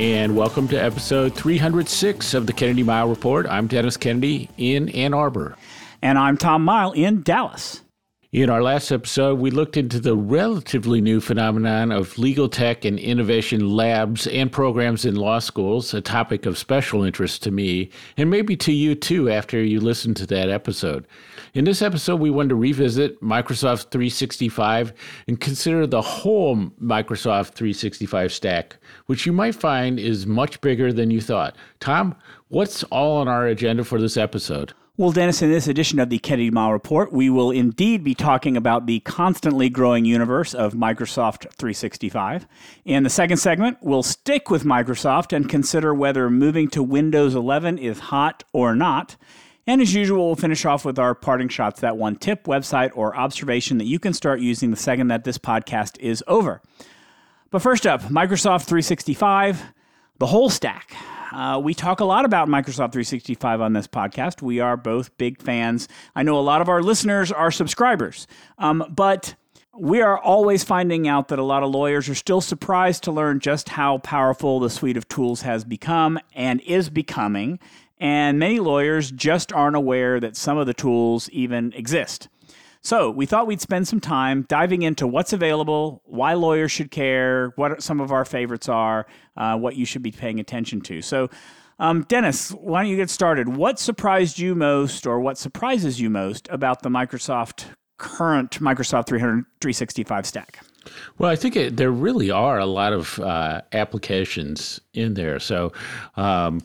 And welcome to episode 306 of the Kennedy Mighell Report. I'm Dennis Kennedy in Ann Arbor. And I'm Tom Mighell in Dallas. In our last episode, we looked into the relatively new phenomenon of legal tech and innovation labs and programs in law schools, a topic of special interest to me, and maybe to you too after you listen to that episode. In this episode, we wanted to revisit Microsoft 365 and consider the whole Microsoft 365 stack, which you might find is much bigger than you thought. Tom, what's all on our agenda for this episode? Well, Dennis, in this edition of the Kennedy Mighell Report, we will indeed be talking about the constantly growing universe of Microsoft 365. In the second segment, we'll stick with Microsoft and consider whether moving to Windows 11 is hot or not. And as usual, we'll finish off with our parting shots that one tip, website, or observation that you can start using the second that this podcast is over. But first up, Microsoft 365, the whole stack. Uh, we talk a lot about Microsoft 365 on this podcast. We are both big fans. I know a lot of our listeners are subscribers, um, but we are always finding out that a lot of lawyers are still surprised to learn just how powerful the suite of tools has become and is becoming. And many lawyers just aren't aware that some of the tools even exist. So, we thought we'd spend some time diving into what's available, why lawyers should care, what some of our favorites are, uh, what you should be paying attention to. So, um, Dennis, why don't you get started? What surprised you most, or what surprises you most about the Microsoft current Microsoft 300, 365 stack? Well, I think it, there really are a lot of uh, applications in there. So, um,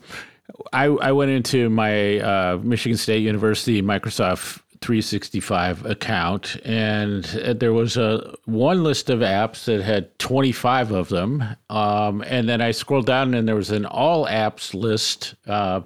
I, I, went into my uh, Michigan State University Microsoft 365 account, and there was a one list of apps that had 25 of them. Um, and then I scrolled down, and there was an all apps list uh,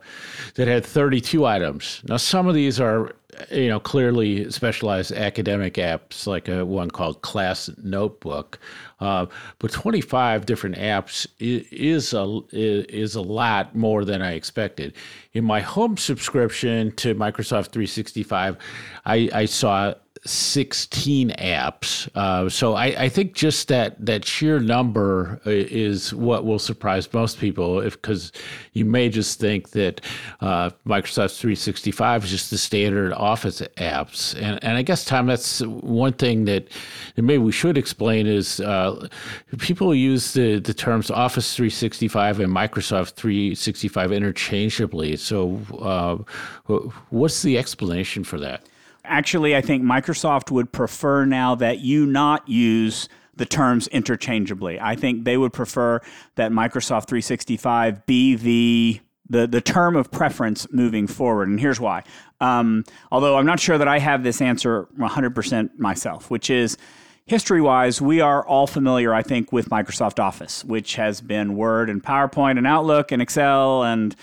that had 32 items. Now, some of these are you know clearly specialized academic apps like a one called class notebook uh, but 25 different apps is a is a lot more than I expected. In my home subscription to Microsoft 365, I, I saw 16 apps. Uh, so I, I, think just that that sheer number is what will surprise most people, if because you may just think that uh, Microsoft 365 is just the standard Office apps. And, and I guess Tom, that's one thing that, that maybe we should explain is uh, people use the the terms Office 365 and Microsoft 365 interchangeably. So uh, what's the explanation for that? Actually, I think Microsoft would prefer now that you not use the terms interchangeably. I think they would prefer that Microsoft 365 be the the, the term of preference moving forward. And here's why. Um, although I'm not sure that I have this answer 100% myself, which is history wise, we are all familiar, I think, with Microsoft Office, which has been Word and PowerPoint and Outlook and Excel and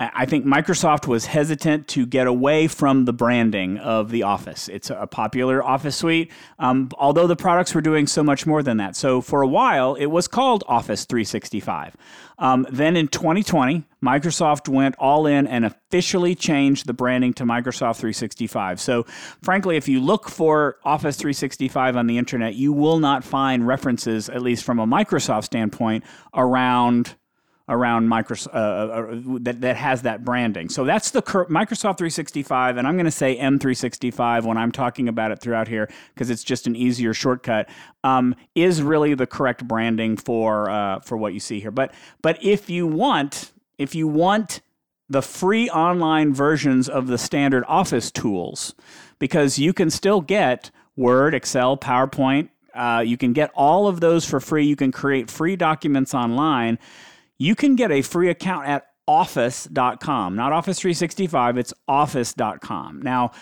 I think Microsoft was hesitant to get away from the branding of the Office. It's a popular Office suite, um, although the products were doing so much more than that. So for a while, it was called Office 365. Um, then in 2020, Microsoft went all in and officially changed the branding to Microsoft 365. So, frankly, if you look for Office 365 on the internet, you will not find references, at least from a Microsoft standpoint, around around Microsoft uh, uh, uh, that that has that branding. So that's the Microsoft 365, and I'm going to say M365 when I'm talking about it throughout here because it's just an easier shortcut. Um, is really the correct branding for uh, for what you see here. But but if you want if you want the free online versions of the standard Office tools, because you can still get Word, Excel, PowerPoint. Uh, you can get all of those for free. You can create free documents online you can get a free account at office.com, not Office 365, it's office.com. Now,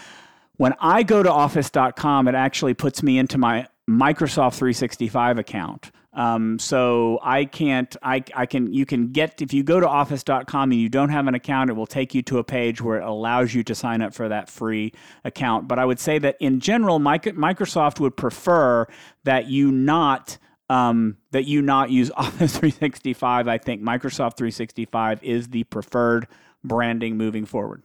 when I go to office.com, it actually puts me into my Microsoft 365 account. Um, so I can't, I, I can, you can get, if you go to office.com and you don't have an account, it will take you to a page where it allows you to sign up for that free account. But I would say that in general, Microsoft would prefer that you not, um, that you not use Office 365. I think Microsoft 365 is the preferred branding moving forward.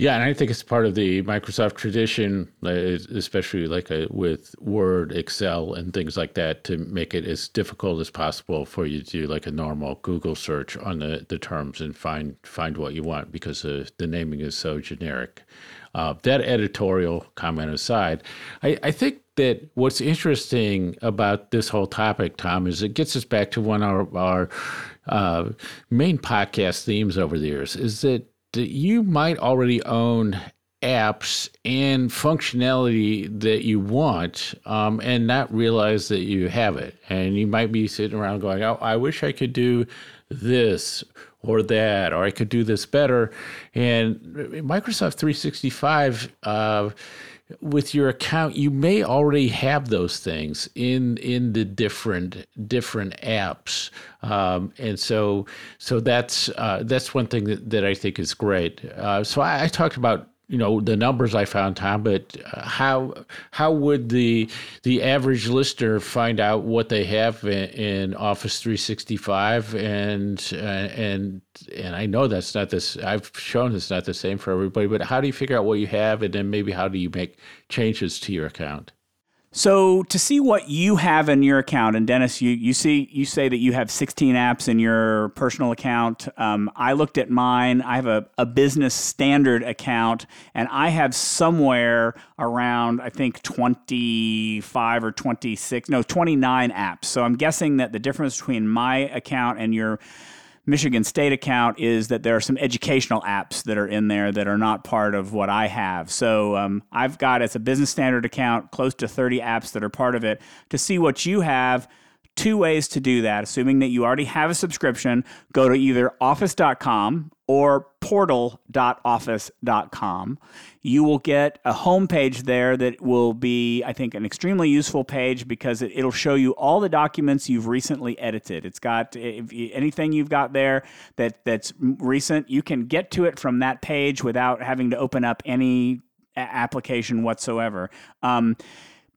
Yeah, and I think it's part of the Microsoft tradition, especially like a, uh, with Word, Excel, and things like that, to make it as difficult as possible for you to do like a normal Google search on the, the terms and find find what you want because uh, the naming is so generic. Uh, that editorial comment aside, I, I think that what's interesting about this whole topic, Tom, is it gets us back to one of our, uh, main podcast themes over the years, is that you might already own apps and functionality that you want um, and not realize that you have it. And you might be sitting around going, oh, I wish I could do this or that, or I could do this better. And Microsoft 365, uh, with your account, you may already have those things in in the different different apps, um, and so so that's uh, that's one thing that, that I think is great. Uh, so I, I, talked about you know the numbers I found, Tom, but uh, how how would the the average listener find out what they have in, in Office 365? And uh, and and I know that's not this. I've shown it's not the same for everybody, but how do you figure out what you have, and then maybe how do you make changes to your account? So to see what you have in your account, and Dennis, you, you see you say that you have 16 apps in your personal account. Um, I looked at mine. I have a, a business standard account, and I have somewhere around I think 25 or 26, no 29 apps. So I'm guessing that the difference between my account and your Michigan State account is that there are some educational apps that are in there that are not part of what I have. So um, I've got, as a business standard account, close to 30 apps that are part of it. To see what you have, two ways to do that. Assuming that you already have a subscription, go to either office.com or portal.office.com. You will get a homepage there that will be, I think, an extremely useful page because it, will show you all the documents you've recently edited. It's got anything you've got there that, that's recent, you can get to it from that page without having to open up any application whatsoever. Um,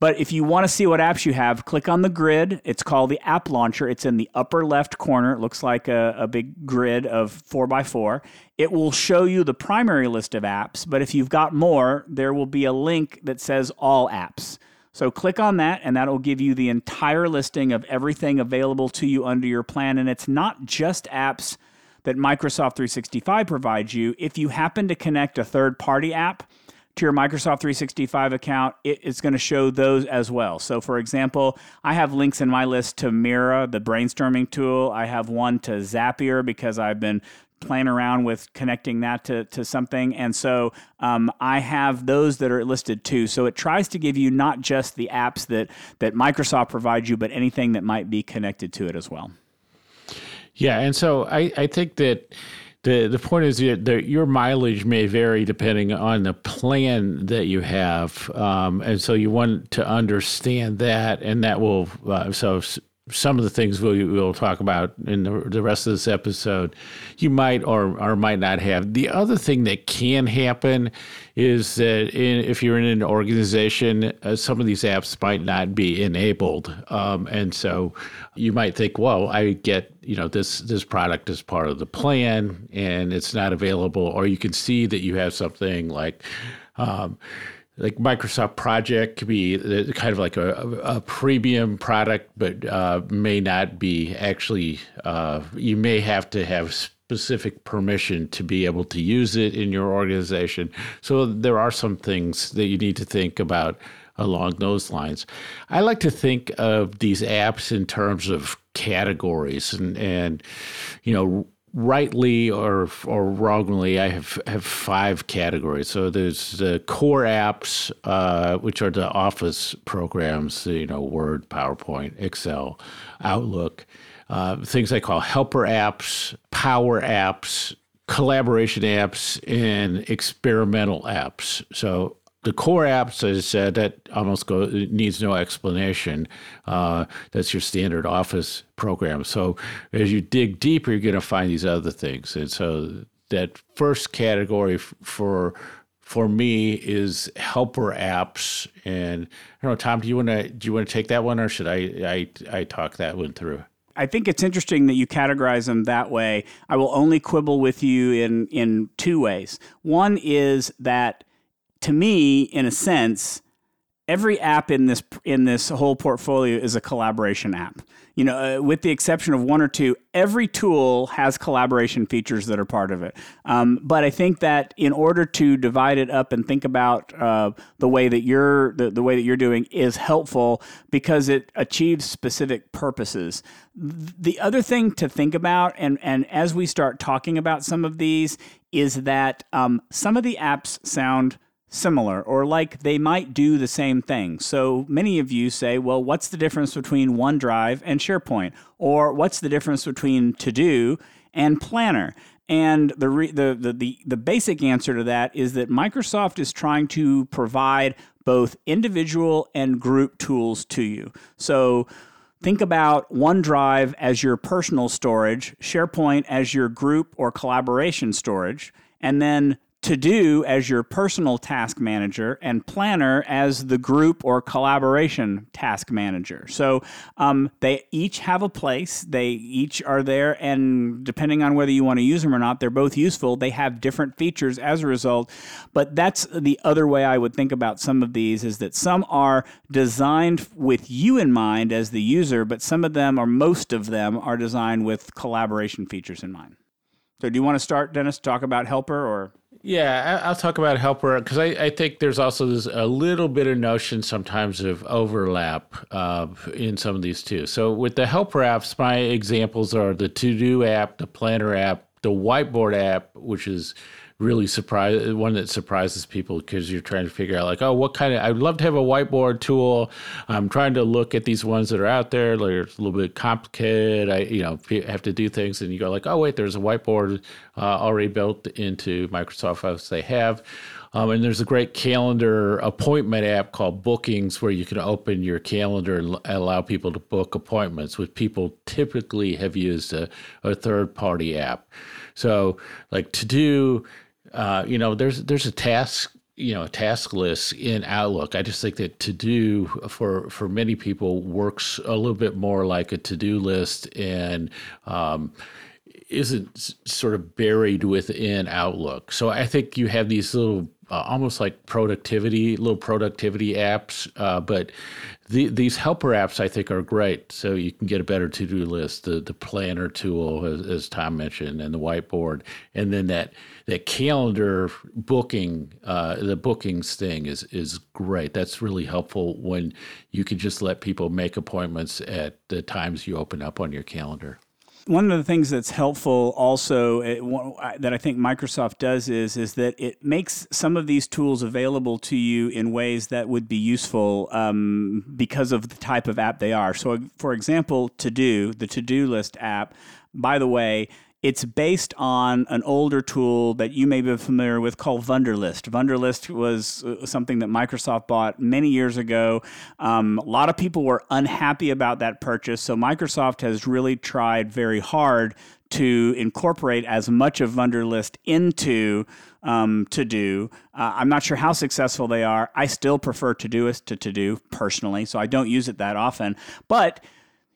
but if you want to see what apps you have, click on the grid. It's called the App Launcher. It's in the upper left corner. It looks like a, a big grid of 4x4. It will show you the primary list of apps, but if you've got more, there will be a link that says All Apps. So click on that, and that will give you the entire listing of everything available to you under your plan. And it's not just apps that Microsoft 365 provides you. If you happen to connect a third party app, to your Microsoft 365 account, it's going to show those as well. So, for example, I have links in my list to Miro, the brainstorming tool. I have one to Zapier because I've been playing around with connecting that to, to something. And so um, I have those that are listed too. So it tries to give you not just the apps that, that Microsoft provides you, but anything that might be connected to it as well. Yeah. And so I, I think that the the point is that your mileage may vary depending on the plan that you have, um, and so you want to understand that, and that will uh, so some of the things we will talk about in the, the rest of this episode, you might or, or might not have. The other thing that can happen is that in, if you're in an organization, uh, some of these apps might not be enabled, um, and so you might think, well, I get you know this this product is part of the plan, and it's not available, or you can see that you have something like. Um, like Microsoft Project could be kind of like a, a premium product, but uh, may not be actually. Uh, you may have to have specific permission to be able to use it in your organization. So there are some things that you need to think about along those lines. I like to think of these apps in terms of categories and and you know rightly or or wrongly, I have have five categories. So there's the core apps, uh, which are the Office programs, you know, Word, PowerPoint, Excel, Outlook. Uh, things I call helper apps, power apps, collaboration apps, and experimental apps. So the core apps, as I said, that almost go, needs no explanation. Uh, that's your standard Office program. So as you dig deeper, you're going to find these other things. And so that first category f- for for me is helper apps. And I don't know, Tom, do you want to do you want to take that one, or should I I, I talk that one through? I think it's interesting that you categorize them that way. I will only quibble with you in in two ways. One is that to me, in a sense, every app in this in this whole portfolio is a collaboration app. You know, uh, with the exception of one or two, every tool has collaboration features that are part of it. Um, but I think that in order to divide it up and think about uh, the way that you're the, the way that you're doing is helpful because it achieves specific purposes. The other thing to think about, and and as we start talking about some of these, is that um, some of the apps sound similar or like they might do the same thing. So many of you say, well, what's the difference between OneDrive and SharePoint? Or what's the difference between To Do and Planner? And the, re- the, the, the, the basic answer to that is that Microsoft is trying to provide both individual and group tools to you. So think about OneDrive as your personal storage, SharePoint as your group or collaboration storage, and then to do as your personal task manager and planner as the group or collaboration task manager. So um, they each have a place, they each are there, and depending on whether you want to use them or not, they're both useful. They have different features as a result. But that's the other way I would think about some of these is that some are designed with you in mind as the user, but some of them, or most of them, are designed with collaboration features in mind. So, do you want to start, Dennis, talk about Helper or? Yeah, I'll talk about helper because I, I, think there's also this, a little bit of notion sometimes of overlap uh, in some of these too. So with the helper apps, my examples are the To Do app, the Planner app, the Whiteboard app, which is really surprise one that surprises people because you're trying to figure out like oh what kind of I'd love to have a whiteboard tool. I'm trying to look at these ones that are out there. They're a little bit complicated. I you know have to do things and you go like oh wait there's a whiteboard uh, already built into Microsoft Office they have. Um, and there's a great calendar appointment app called Bookings where you can open your calendar and allow people to book appointments, which people typically have used a, a third party app. So, like to do uh, you know, there's there's a task you know task list in Outlook. I just think that to do for for many people works a little bit more like a to do list and um, isn't sort of buried within Outlook. So I think you have these little uh, almost like productivity little productivity apps, uh, but the, these helper apps I think are great. So you can get a better to do list. The the planner tool, as, as Tom mentioned, and the whiteboard, and then that that calendar booking, uh, the bookings thing is is great. That's really helpful when you can just let people make appointments at the times you open up on your calendar. One of the things that's helpful also uh, that I think Microsoft does is is that it makes some of these tools available to you in ways that would be useful um, because of the type of app they are. So, for example, To Do, the To Do List app, by the way, it's based on an older tool that you may be familiar with called Wunderlist. Wunderlist was uh, something that Microsoft bought many years ago. Um, a lot of people were unhappy about that purchase, so Microsoft has really tried very hard to incorporate as much of Wunderlist into um, To Do. Uh, I'm not sure how successful they are. I still prefer Todoist to To Do personally, so I don't use it that often. But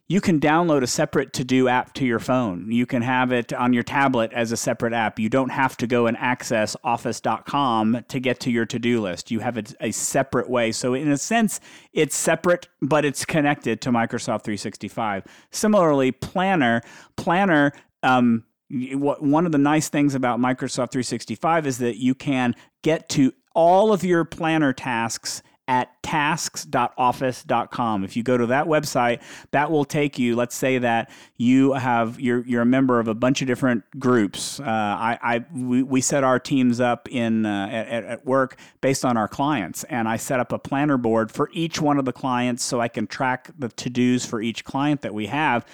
you can download a separate to do app to your phone. You can have it on your tablet as a separate app. You don't have to go and access office.com to get to your to do list. You have a, a, separate way. So, in a sense, it's separate, but it's connected to Microsoft 365. Similarly, Planner, Planner, um, one of the nice things about Microsoft 365 is that you can get to all of your planner tasks at tasks.office.com. If you go to that website, that will take you. Let's say that you have you're you're a member of a bunch of different groups. Uh, I, I we, we set our teams up in uh, at, at work based on our clients, and I set up a planner board for each one of the clients so I can track the to dos for each client that we have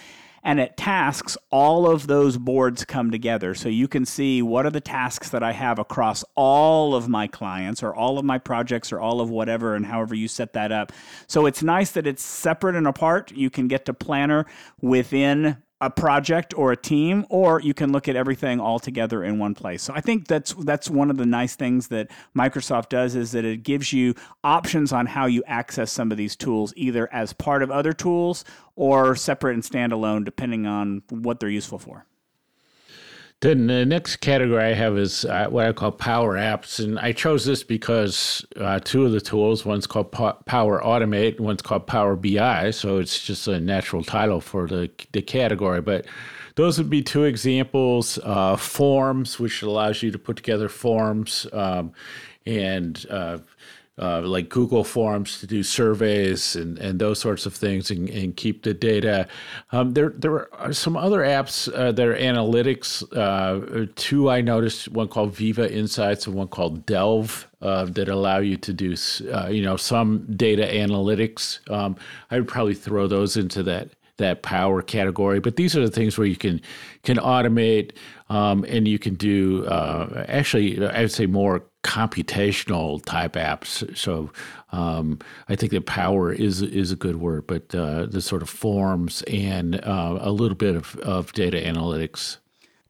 and it tasks all of those boards come together. So you can see what are the tasks that I have across all of my clients or all of my projects or all of whatever and however you set that up. So it's nice that it's separate and apart. You can get to Planner within a project or a team, or you can look at everything all together in one place. So I think that's that's one of the nice things that Microsoft does is that it gives you options on how you access some of these tools, either as part of other tools or separate and standalone, depending on what they're useful for. Then the next category I have is uh, what I call Power Apps, and I chose this because uh, two of the tools, one's called Power Automate, one's called Power BI, so it's just a natural title for the the category. But those would be two examples: uh, Forms, which allows you to put together forms, um, and uh, like Google Forms to do surveys and, and those sorts of things and, and keep the data. Um, there there are some other apps uh, that are analytics. Uh, two I noticed, one called Viva Insights and one called Delve. Uh, that allow you to do, uh, you know, some data analytics. Um, I would probably throw those into that that power category. But these are the things where you can can automate um, and you can do uh, actually I would say more computational type apps. So um, I think that power is is a good word, but uh, the sort of forms and uh, a little bit of, of data analytics.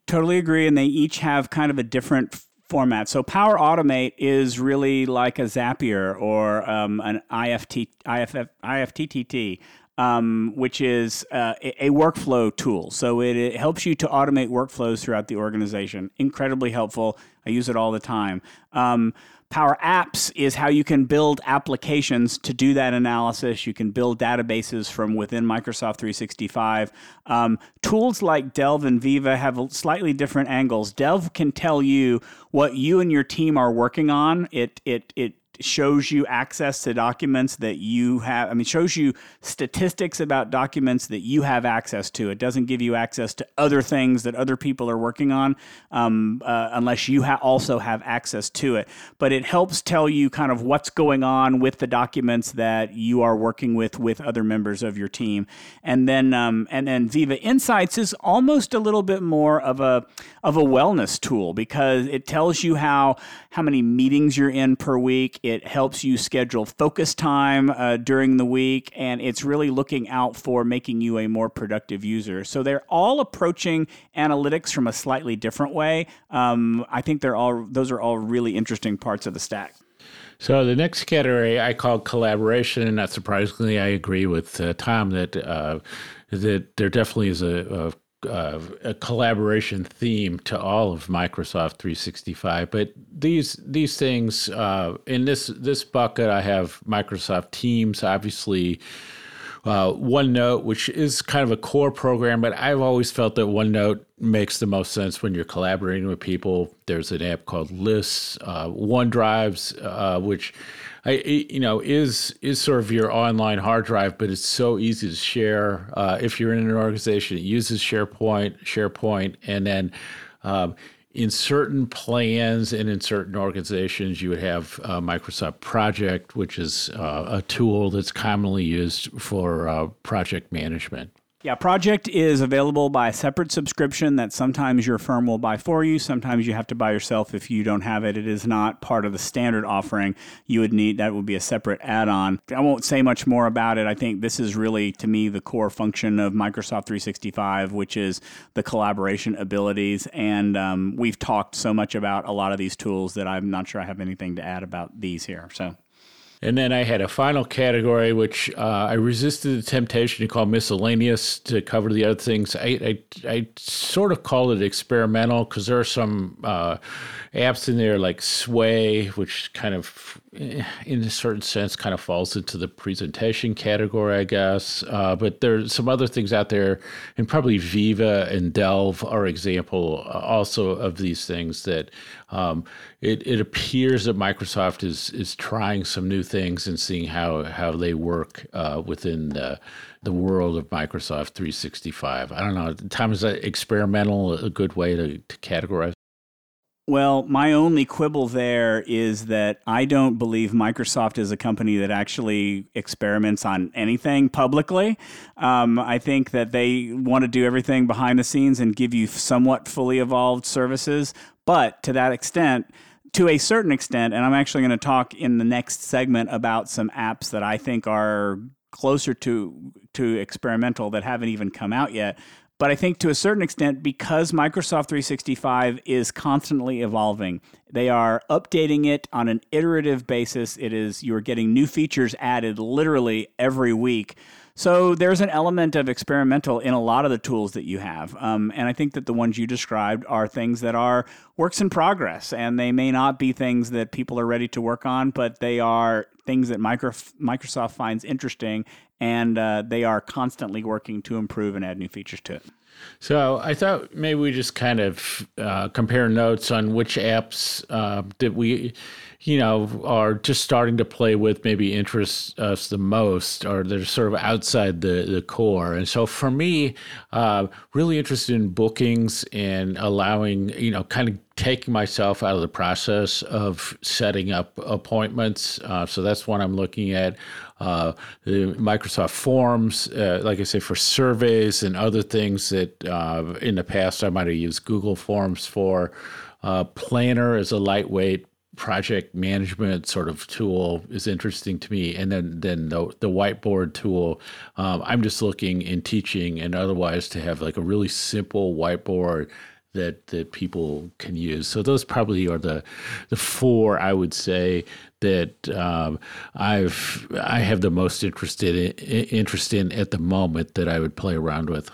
Totally agree, and they each have kind of a different format. So Power Automate is really like a Zapier or um, an IFT, IFF, IFTTT um, which is uh, a, workflow tool. So it, it, helps you to automate workflows throughout the organization. Incredibly helpful. I use it all the time. Um, Power Apps is how you can build applications to do that analysis. You can build databases from within Microsoft 365. Um, tools like Delve and Viva have slightly different angles. Delve can tell you what you and your team are working on. It it it shows you access to documents that you have. I mean, shows you statistics about documents that you have access to. It doesn't give you access to other things that other people are working on um, uh, unless you ha- also have access to it. But it helps tell you kind of what's going on with the documents that you are working with with other members of your team. And then um, and then Viva Insights is almost a little bit more of a of a wellness tool because it tells you how how many meetings you're in per week. It helps you schedule focus time uh, during the week, and it's really looking out for making you a more productive user. So they're all approaching analytics from a slightly different way. Um, I think they're all those are all really interesting parts of the stack. So the next category I call collaboration, and not surprisingly, I agree with uh, Tom that uh, that there definitely is a, a uh, a collaboration theme to all of Microsoft 365. But these these things uh, in this this bucket, I have Microsoft Teams, obviously. Uh, OneNote, which is kind of a core program, but I've always felt that OneNote makes the most sense when you're collaborating with people. There's an app called Lists, uh, OneDrives, uh, which I, you know, is is sort of your online hard drive, but it's so easy to share. Uh, if you're in an organization, it uses SharePoint, SharePoint, and then um, in certain plans and in certain organizations, you would have uh, Microsoft Project, which is uh, a tool that's commonly used for uh, project management. Yeah, Project is available by a separate subscription that sometimes your firm will buy for you. Sometimes you have to buy yourself if you don't have it. It is not part of the standard offering. You would need that would be a separate add-on. I won't say much more about it. I think this is really to me the core function of Microsoft 365, which is the collaboration abilities. And um, we've talked so much about a lot of these tools that I'm not sure I have anything to add about these here. So. And then I had a final category, which uh, I resisted the temptation to call miscellaneous to cover the other things. I, I, I sort of call it experimental because there are some uh, apps in there like Sway, which kind of, in a certain sense, kind of falls into the presentation category, I guess. Uh, but there's some other things out there, and probably Viva and Delve are example uh, also of these things that um, it, it appears that Microsoft is is trying some new things and seeing how how they work uh, within the the world of Microsoft 365. I don't know. Tom, is that experimental a good way to, to categorize? Well, my only quibble there is that I don't believe Microsoft is a company that actually experiments on anything publicly. Um, I think that they want to do everything behind the scenes and give you somewhat fully evolved services. But to that extent, to a certain extent, and I'm actually going to talk in the next segment about some apps that I think are closer to to experimental that haven't even come out yet. But I think to a certain extent, because Microsoft 365 is constantly evolving, they are updating it on an iterative basis. It is you're getting new features added literally every week. So there's an element of experimental in a lot of the tools that you have. Um, and I think that the ones you described are things that are works in progress. And they may not be things that people are ready to work on, but they are things that micro- Microsoft finds interesting. And uh, they are constantly working to improve and add new features to it. So I thought maybe we just kind of uh, compare notes on which apps uh, we you know, are just starting to play with maybe interests us the most, or they're sort of outside the, the core. And so for me, uh, really interested in bookings and allowing, you know, kind of taking myself out of the process of setting up appointments. Uh, so that's one I'm looking at. Uh, the Microsoft Forms, uh, like I say, for surveys and other things that uh, in the past I might have used Google Forms for. Uh, Planner is a lightweight project management sort of tool is interesting to me. And then then the, the whiteboard tool um, i'm just looking in teaching and otherwise to have like a really simple whiteboard that that people can use. So those probably are the the four i would say that um, i've i have the most interested in, interest in at the moment that i would play around with.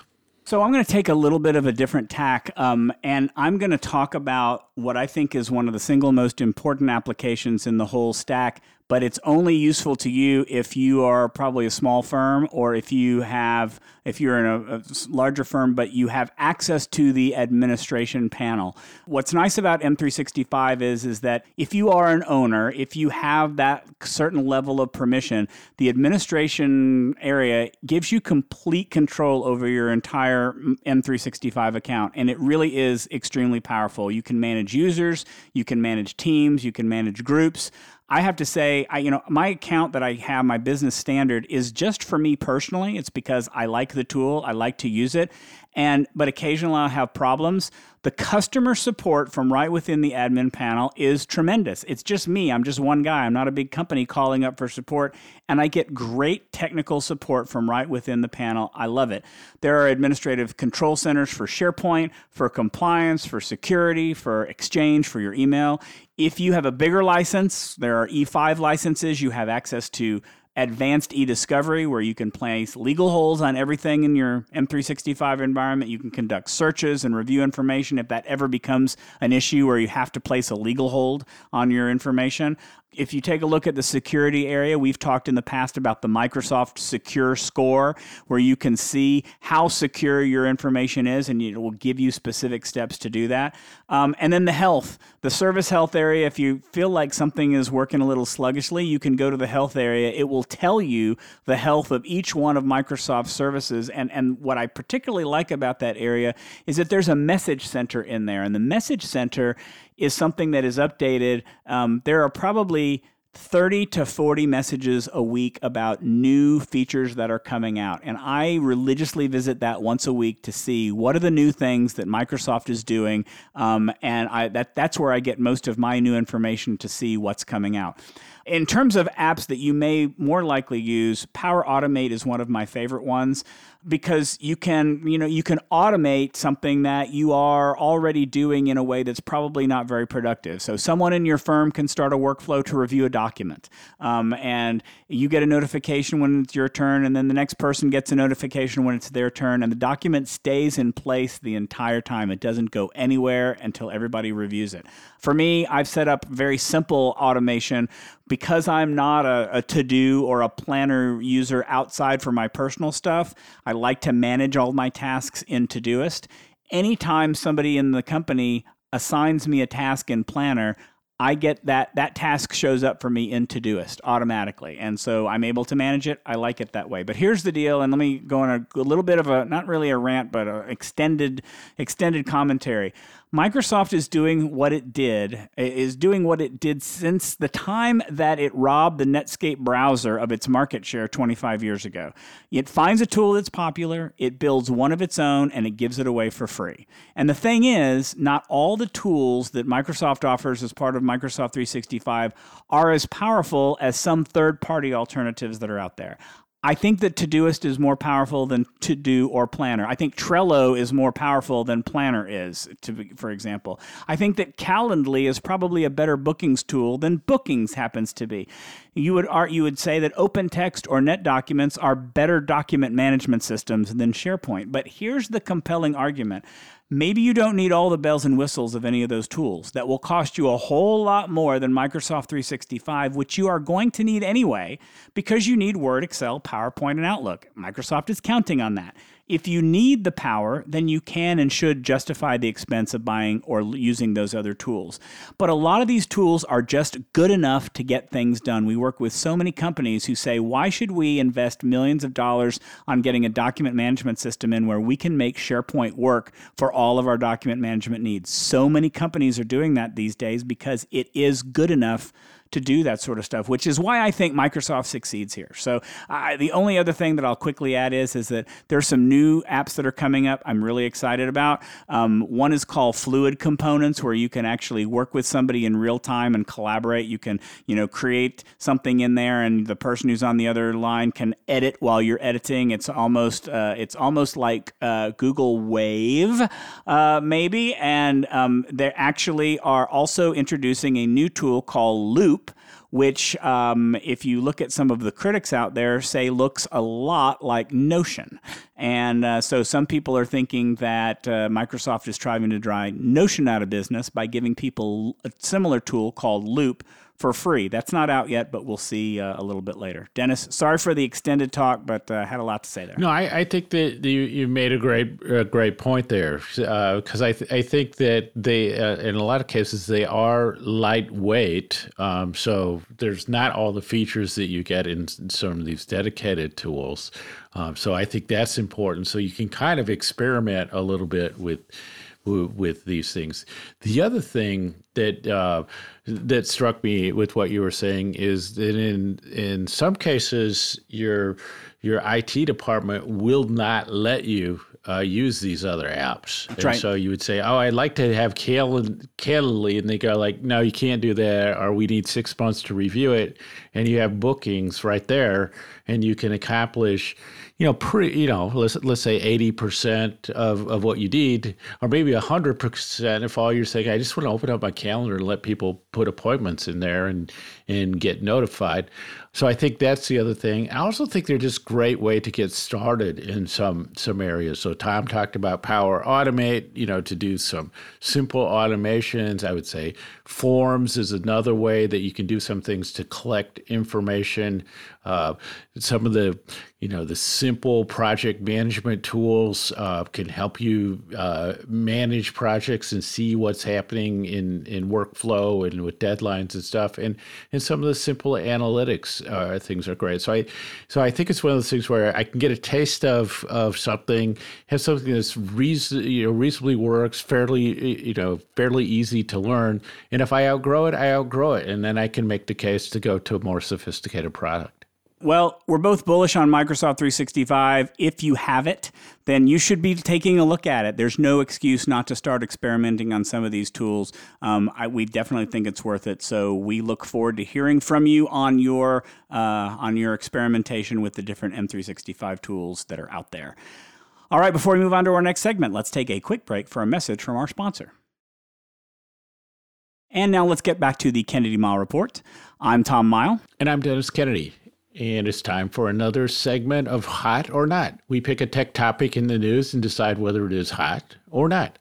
So I'm going to take a little bit of a different tack, um, and I'm going to talk about what I think is one of the single most important applications in the whole stack, but it's only useful to you if you are probably a small firm or if you have if you're in a, a, larger firm but you have access to the administration panel. What's nice about m365 is is that if you are an owner if you have that certain level of permission the administration area gives you complete control over your entire m365 account and it really is extremely powerful. You can manage users you can manage teams you can manage groups I have to say, I you know, my account that I have, my business standard, is just for me personally. It's because I like the tool, I like to use it, and but occasionally I'll have problems. The customer support from right within the admin panel is tremendous. It's just me. I'm just one guy. I'm not a big company calling up for support, and I get great technical support from right within the panel. I love it. There are administrative control centers for SharePoint, for compliance, for security, for Exchange, for your email. If you have a bigger license, there are E5 licenses. You have access to advanced e-discovery where you can place legal holds on everything in your M365 environment. You can conduct searches and review information if that ever becomes an issue where you have to place a legal hold on your information if you take a look at the security area, we've talked in the past about the Microsoft Secure Score, where you can see how secure your information is, and it will give you specific steps to do that. Um, and then the health, the service health area. If you feel like something is working a little sluggishly, you can go to the health area. It will tell you the health of each one of Microsoft's services. And and what I particularly like about that area is that there's a message center in there, and the message center is something that is updated. Um, there are probably 30 to 40 messages a week about new features that are coming out. And I religiously visit that once a week to see what are the new things that Microsoft is doing. Um, and I, that, that's where I get most of my new information to see what's coming out. In terms of apps that you may more likely use, Power Automate is one of my favorite ones because you can you know you can automate something that you are already doing in a way that's probably not very productive. So someone in your firm can start a workflow to review a document um, and you get a notification when it's your turn and then the next person gets a notification when it's their turn and the document stays in place the entire time. It doesn't go anywhere until everybody reviews it. For me i've set up very simple automation because i'm not a, a to-do or a planner user outside for my personal stuff I like to manage all my tasks in Todoist. Anytime somebody in the company assigns me a task in Planner, I get that that task shows up for me in Todoist automatically, and so I'm able to manage it. I like it that way. But here's the deal, and let me go on a, a little bit of a not really a rant, but an extended extended commentary. Microsoft is doing what it did, is doing what it did since the time that it robbed the Netscape browser of its market share 25 years ago. It finds a tool that's popular, it builds one of its own, and it gives it away for free. And the thing is, not all the tools that Microsoft offers as part of Microsoft 365 are as powerful as some third party alternatives that are out there. I think that Todoist is more powerful than To Do or Planner. I think Trello is more powerful than Planner is, to, for example. I think that Calendly is probably a better bookings tool than Bookings happens to be. You would you would say that OpenText or NetDocuments are better document management systems than SharePoint. But here's the compelling argument. Maybe you don't need all the bells and whistles of any of those tools. That will cost you a whole lot more than Microsoft 365, which you are going to need anyway because you need Word, Excel, PowerPoint, and Outlook. Microsoft is counting on that. If you need the power, then you can and should justify the expense of buying or using those other tools. But a lot of these tools are just good enough to get things done. We work with so many companies who say, why should we invest millions of dollars on getting a document management system in where we can make SharePoint work for all of our document management needs? So many companies are doing that these days because it is good enough to do that sort of stuff, which is why I think Microsoft succeeds here. So uh, the only other thing that I'll quickly add is is that there's some new apps that are coming up. I'm really excited about. Um, one is called Fluid Components, where you can actually work with somebody in real time and collaborate. You can you know create something in there, and the person who's on the other line can edit while you're editing. It's almost uh, it's almost like uh, Google Wave, uh, maybe. And um, they actually are also introducing a new tool called Loop which, um, if you look at some of the critics out there, say looks a lot like Notion. And uh, so some people are thinking that uh, Microsoft is trying to drive Notion out of business by giving people a similar tool called Loop for free. That's not out yet, but we'll see uh, a little bit later. Dennis, sorry for the extended talk, but uh, had a lot to say there. No, I, I think that you, you made a great a great point there because uh, I th- I think that they uh, in a lot of cases they are lightweight, um, so there's not all the features that you get in some of these dedicated tools. Um, so I think that's important. So you can kind of experiment a little bit with with these things. The other thing that uh, that struck me with what you were saying is that in in some cases your your IT department will not let you uh, use these other apps. That's and right. so you would say, "Oh, I'd like to have Calendly," and they go like, "No, you can't do that," or "We need six months to review it," and you have bookings right there, and you can accomplish you know, pretty, you know, let's let's say eighty percent of, of what you need, or maybe hundred percent if all you're saying, I just want to open up my calendar and let people put appointments in there and and get notified. So I think that's the other thing. I also think they're just great way to get started in some some areas. So Tom talked about Power Automate, you know, to do some simple automations. I would say Forms is another way that you can do some things to collect information. Uh, some of the you know the simple project management tools uh, can help you uh, manage projects and see what's happening in in workflow and with deadlines and stuff. And and some of the simple analytics uh, things are great. So i so i think it's one of those things where i can get a taste of of something have something that's reason, you know reasonably works fairly you know fairly easy to learn. And if i outgrow it i outgrow it. And then i can make the case to go to a more sophisticated product well, we're both bullish on Microsoft 365. If you have it, then you should be taking a look at it. There's no excuse not to start experimenting on some of these tools. Um, I, we definitely think it's worth it. So we look forward to hearing from you on your uh, on your experimentation with the different M365 tools that are out there. All right, before we move on to our next segment, let's take a quick break for a message from our sponsor. And now let's get back to the Kennedy Mighell Report. I'm Tom Mighell. And I'm Dennis Kennedy. And it's time for another segment of Hot or Not. We pick a tech topic in the news and decide whether it is hot or not.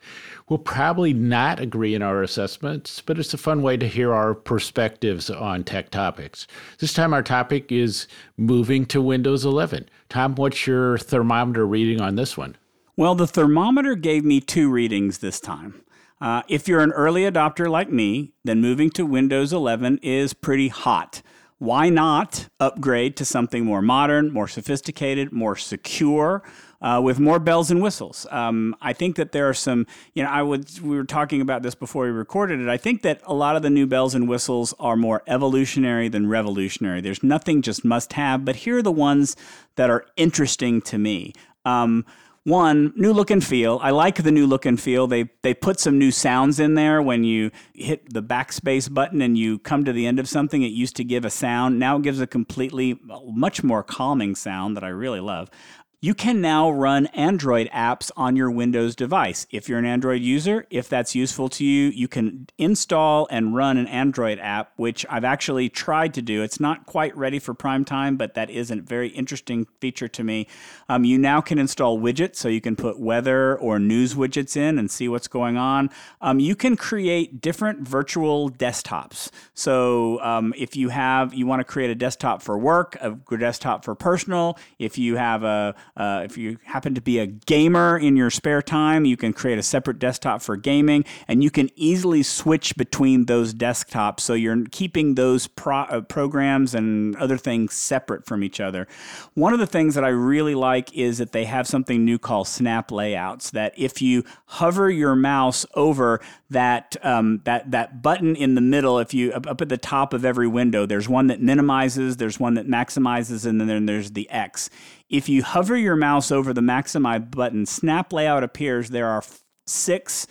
We'll probably not agree in our assessments, but it's a fun way to hear our perspectives on tech topics. This time, our topic is moving to Windows 11. Tom, what's your thermometer reading on this one? Well, the thermometer gave me two readings this time. Uh, if you're an early adopter like me, then moving to Windows 11 is pretty hot. Why not upgrade to something more modern, more sophisticated, more secure? uh, with more bells and whistles. Um, I think that there are some, you know, I would, we were talking about this before we recorded it. I think that a lot of the new bells and whistles are more evolutionary than revolutionary. There's nothing just must have, but here are the ones that are interesting to me. Um, one new look and feel. I like the new look and feel. They they put some new sounds in there when you hit the backspace button and you come to the end of something it used to give a sound. Now it gives a completely much more calming sound that i really love you can now run Android apps on your Windows device. If you're an Android user, if that's useful to you, you can install and run an Android app, which I've actually tried to do. It's not quite ready for prime time, but that is a very interesting feature to me. Um, you now can install widgets, so you can put weather or news widgets in and see what's going on. Um, you can create different virtual desktops. So um, if you have, you want to create a desktop for work, a desktop for personal, if you have a uh, if you happen to be a gamer in your spare time, you can create a separate desktop for gaming, and you can easily switch between those desktops. So you're keeping those pro- uh, programs and other things separate from each other. One of the things that I really like is that they have something new called Snap Layouts. That if you hover your mouse over that um, that that button in the middle, if you up at the top of every window, there's one that minimizes, there's one that maximizes, and then there's the X. If you hover your mouse over the maximize button, snap layout appears. There are six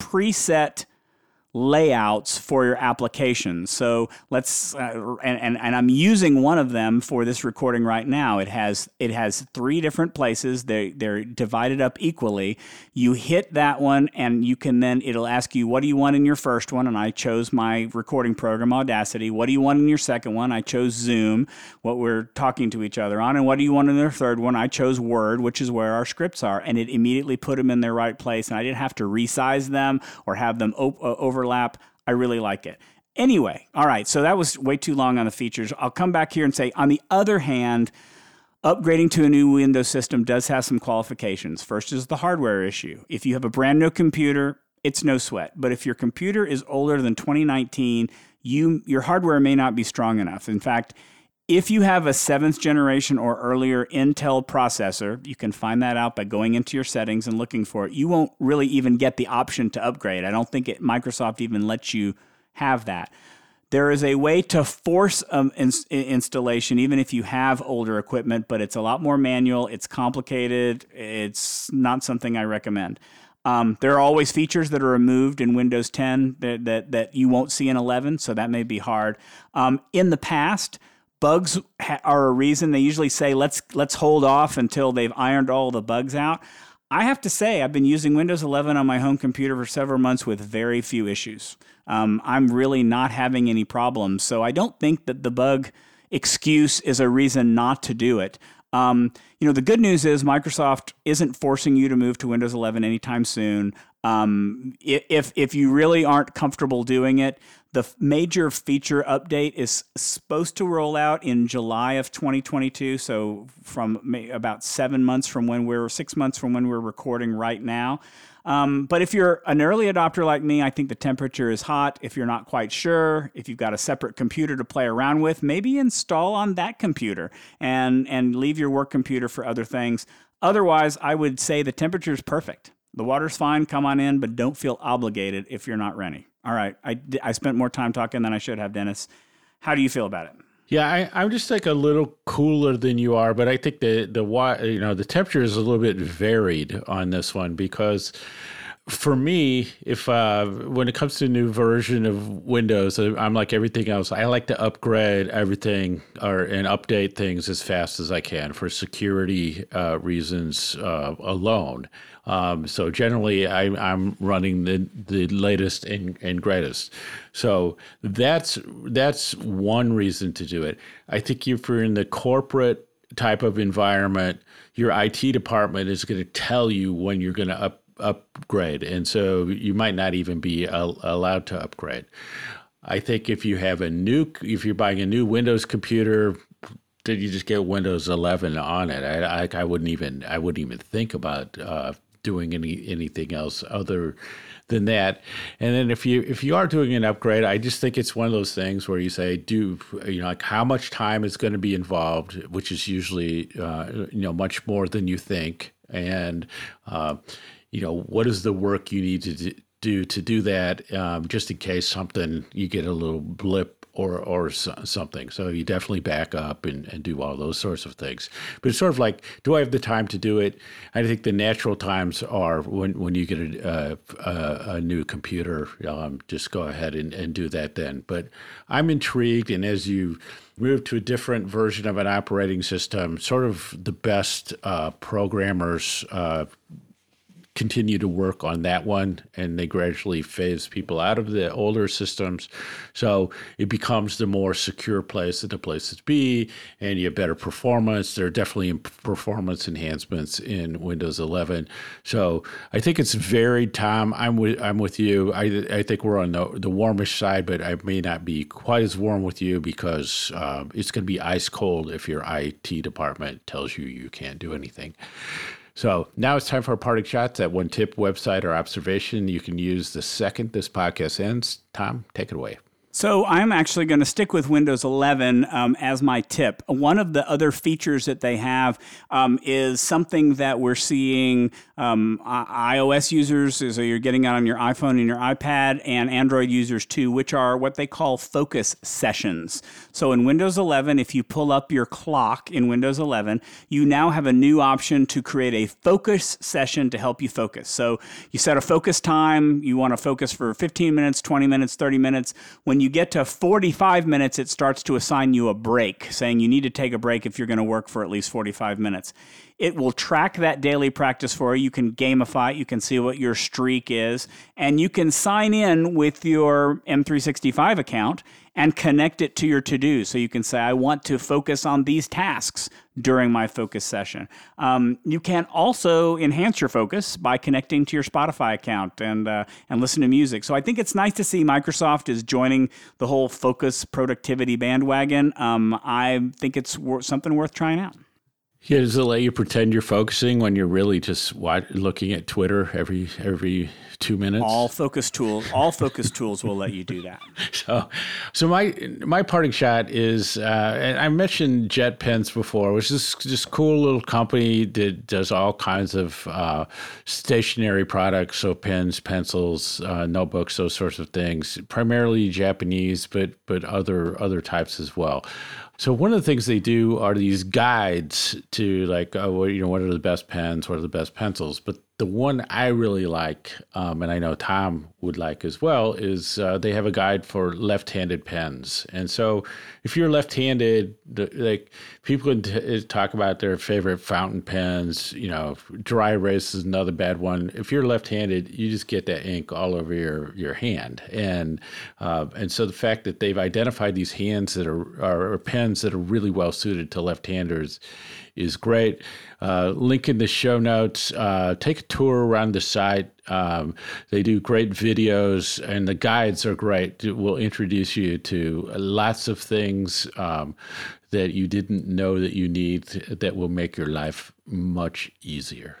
preset layouts for your application. So let's uh, and, and, and I'm using one of them for this recording right now. It has it has three different places. They they're divided up equally. You hit that one and you can then it'll ask you what do you want in your first one and I chose my recording program Audacity. What do you want in your second one? I chose Zoom, what we're talking to each other on. And what do you want in the third one? I chose Word, which is where our scripts are and it immediately put them in their right place and I didn't have to resize them or have them op- uh, over overlap. I really like it. Anyway, all right, so that was way too long on the features. I'll come back here and say, on the other hand, upgrading to a new Windows system does have some qualifications. First is the hardware issue. If you have a brand new computer, it's no sweat. But if your computer is older than 2019, you your hardware may not be strong enough. In fact, if you have a seventh generation or earlier Intel processor, you can find that out by going into your settings and looking for it. You won't really even get the option to upgrade. I don't think it, Microsoft even lets you have that. There is a way to force um, ins- installation, even if you have older equipment, but it's a lot more manual. It's complicated. It's not something I recommend. Um, there are always features that are removed in Windows 10 that, that, that you won't see in 11, so that may be hard. Um, in the past, bugs ha- are a reason. They usually say let's let's hold off until they've ironed all the bugs out. I have to say, I've been using Windows 11 on my home computer for several months with very few issues. Um, I'm really not having any problems, so I don't think that the bug excuse is a reason not to do it. Um, you know, the good news is Microsoft isn't forcing you to move to Windows 11 anytime soon. Um, if if you really aren't comfortable doing it, the major feature update is supposed to roll out in July of 2022. So from about seven months from when we're six months from when we're recording right now. Um, but if you're an early adopter like me, I think the temperature is hot. If you're not quite sure, if you've got a separate computer to play around with, maybe install on that computer and and leave your work computer for other things. Otherwise, I would say the temperature is perfect. The water's fine, come on in, but don't feel obligated if you're not ready. All right, I, I spent more time talking than I should have, Dennis. How do you feel about it? Yeah, I, am just like a little cooler than you are, but I think the the you know the temperature is a little bit varied on this one because for me, if uh, when it comes to a new version of Windows, uh, I'm like everything else. I like to upgrade everything or and update things as fast as I can for security uh, reasons uh, alone. Um, so generally, I, am running the the latest and, and greatest. So that's that's one reason to do it. I think if you're in the corporate type of environment, your IT department is going to tell you when you're going to up upgrade, and so you might not even be allowed to upgrade. I think if you have a new, if you're buying a new Windows computer, did you just get Windows 11 on it? I, I, I wouldn't even, I wouldn't even think about uh, doing any anything else other than that. And then if you if you are doing an upgrade, I just think it's one of those things where you say, do you know like how much time is going to be involved, which is usually uh, you know much more than you think, and uh, you know what is the work you need to do to do that, um, just in case something you get a little blip or or something. So you definitely back up and, and do all those sorts of things. But it's sort of like, do I have the time to do it? I think the natural times are when, when you get a, a, a new computer, um, just go ahead and, and do that then. But I'm intrigued, and as you move to a different version of an operating system, sort of the best uh, programmers uh, continue to work on that one and they gradually phase people out of the older systems. So it becomes the more secure place that the place to be and you have better performance. There are definitely performance enhancements in windows 11 so i think it's very tom. I'm with i'm with you. I, I think we're on the, the warmish side but i may not be quite as warm with you because um, it's going to be ice cold if your it department tells you you can't do anything so now it's time for our parting shots. That one tip, website, or observation you can use the second this podcast ends. Tom, take it away. So I'm actually going to stick with Windows 11 um, as my tip. One of the other features that they have um, is something that we're seeing um, iOS users, so you're getting it on your iPhone and your iPad, and Android users too, which are what they call focus sessions. So in Windows 11, if you pull up your clock in Windows 11, you now have a new option to create a focus session to help you focus. So you set a focus time, you want to focus for 15 minutes, 20 minutes, 30 minutes. When you get to 45 minutes, it starts to assign you a break, saying you need to take a break if you're going to work for at least 45 minutes. It will track that daily practice for you. You can gamify it, you can see what your streak is, and you can sign in with your M365 account and connect it to your to do. So you can say, I want to focus on these tasks during my focus session. Um, you can also enhance your focus by connecting to your Spotify account and uh, and listen to music. So I think it's nice to see Microsoft is joining the whole focus productivity bandwagon. Um, I think it's something worth trying out. Yeah, does it let you pretend you're focusing when you're really just watch, looking at Twitter every every two minutes? All focus tools, all focus tools will let you do that. So, so my my parting shot is, uh, and I mentioned JetPens before, which is just cool little company that does all kinds of uh, stationery products, so pens, pencils, uh, notebooks, those sorts of things. Primarily Japanese, but but other other types as well. So one of the things they do are these guides to like, oh, you know, what are the best pens, what are the best pencils. But the one I really like, um, and I know Tom would like as well, is uh, they have a guide for left-handed pens. And so, if you're left-handed, like people can t- talk about their favorite fountain pens. You know, dry erase is another bad one. If you're left-handed, you just get that ink all over your your hand. And uh, and so the fact that they've identified these hands that are, are, are pens that are really well suited to left-handers is great. Uh, link in the show notes. Uh, take a tour around the site. Um, they do great videos, and the guides are great. It will introduce you to lots of things um, that you didn't know that you need that will make your life much easier.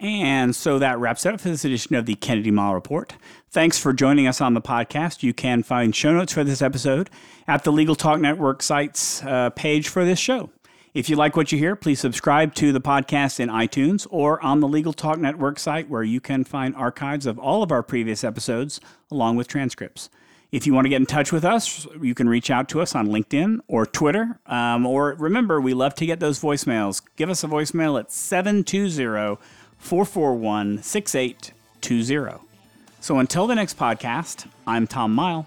And so that wraps up for this edition of the Kennedy Mighell Report. Thanks for joining us on the podcast. You can find show notes for this episode at the Legal Talk Network site's uh, page for this show. If you like what you hear, please subscribe to the podcast in iTunes or on the Legal Talk Network site, where you can find archives of all of our previous episodes along with transcripts. If you want to get in touch with us, you can reach out to us on LinkedIn or Twitter. Um, or remember, we love to get those voicemails. Give us a voicemail at 720 441 6820. So until the next podcast, I'm Tom Mighell.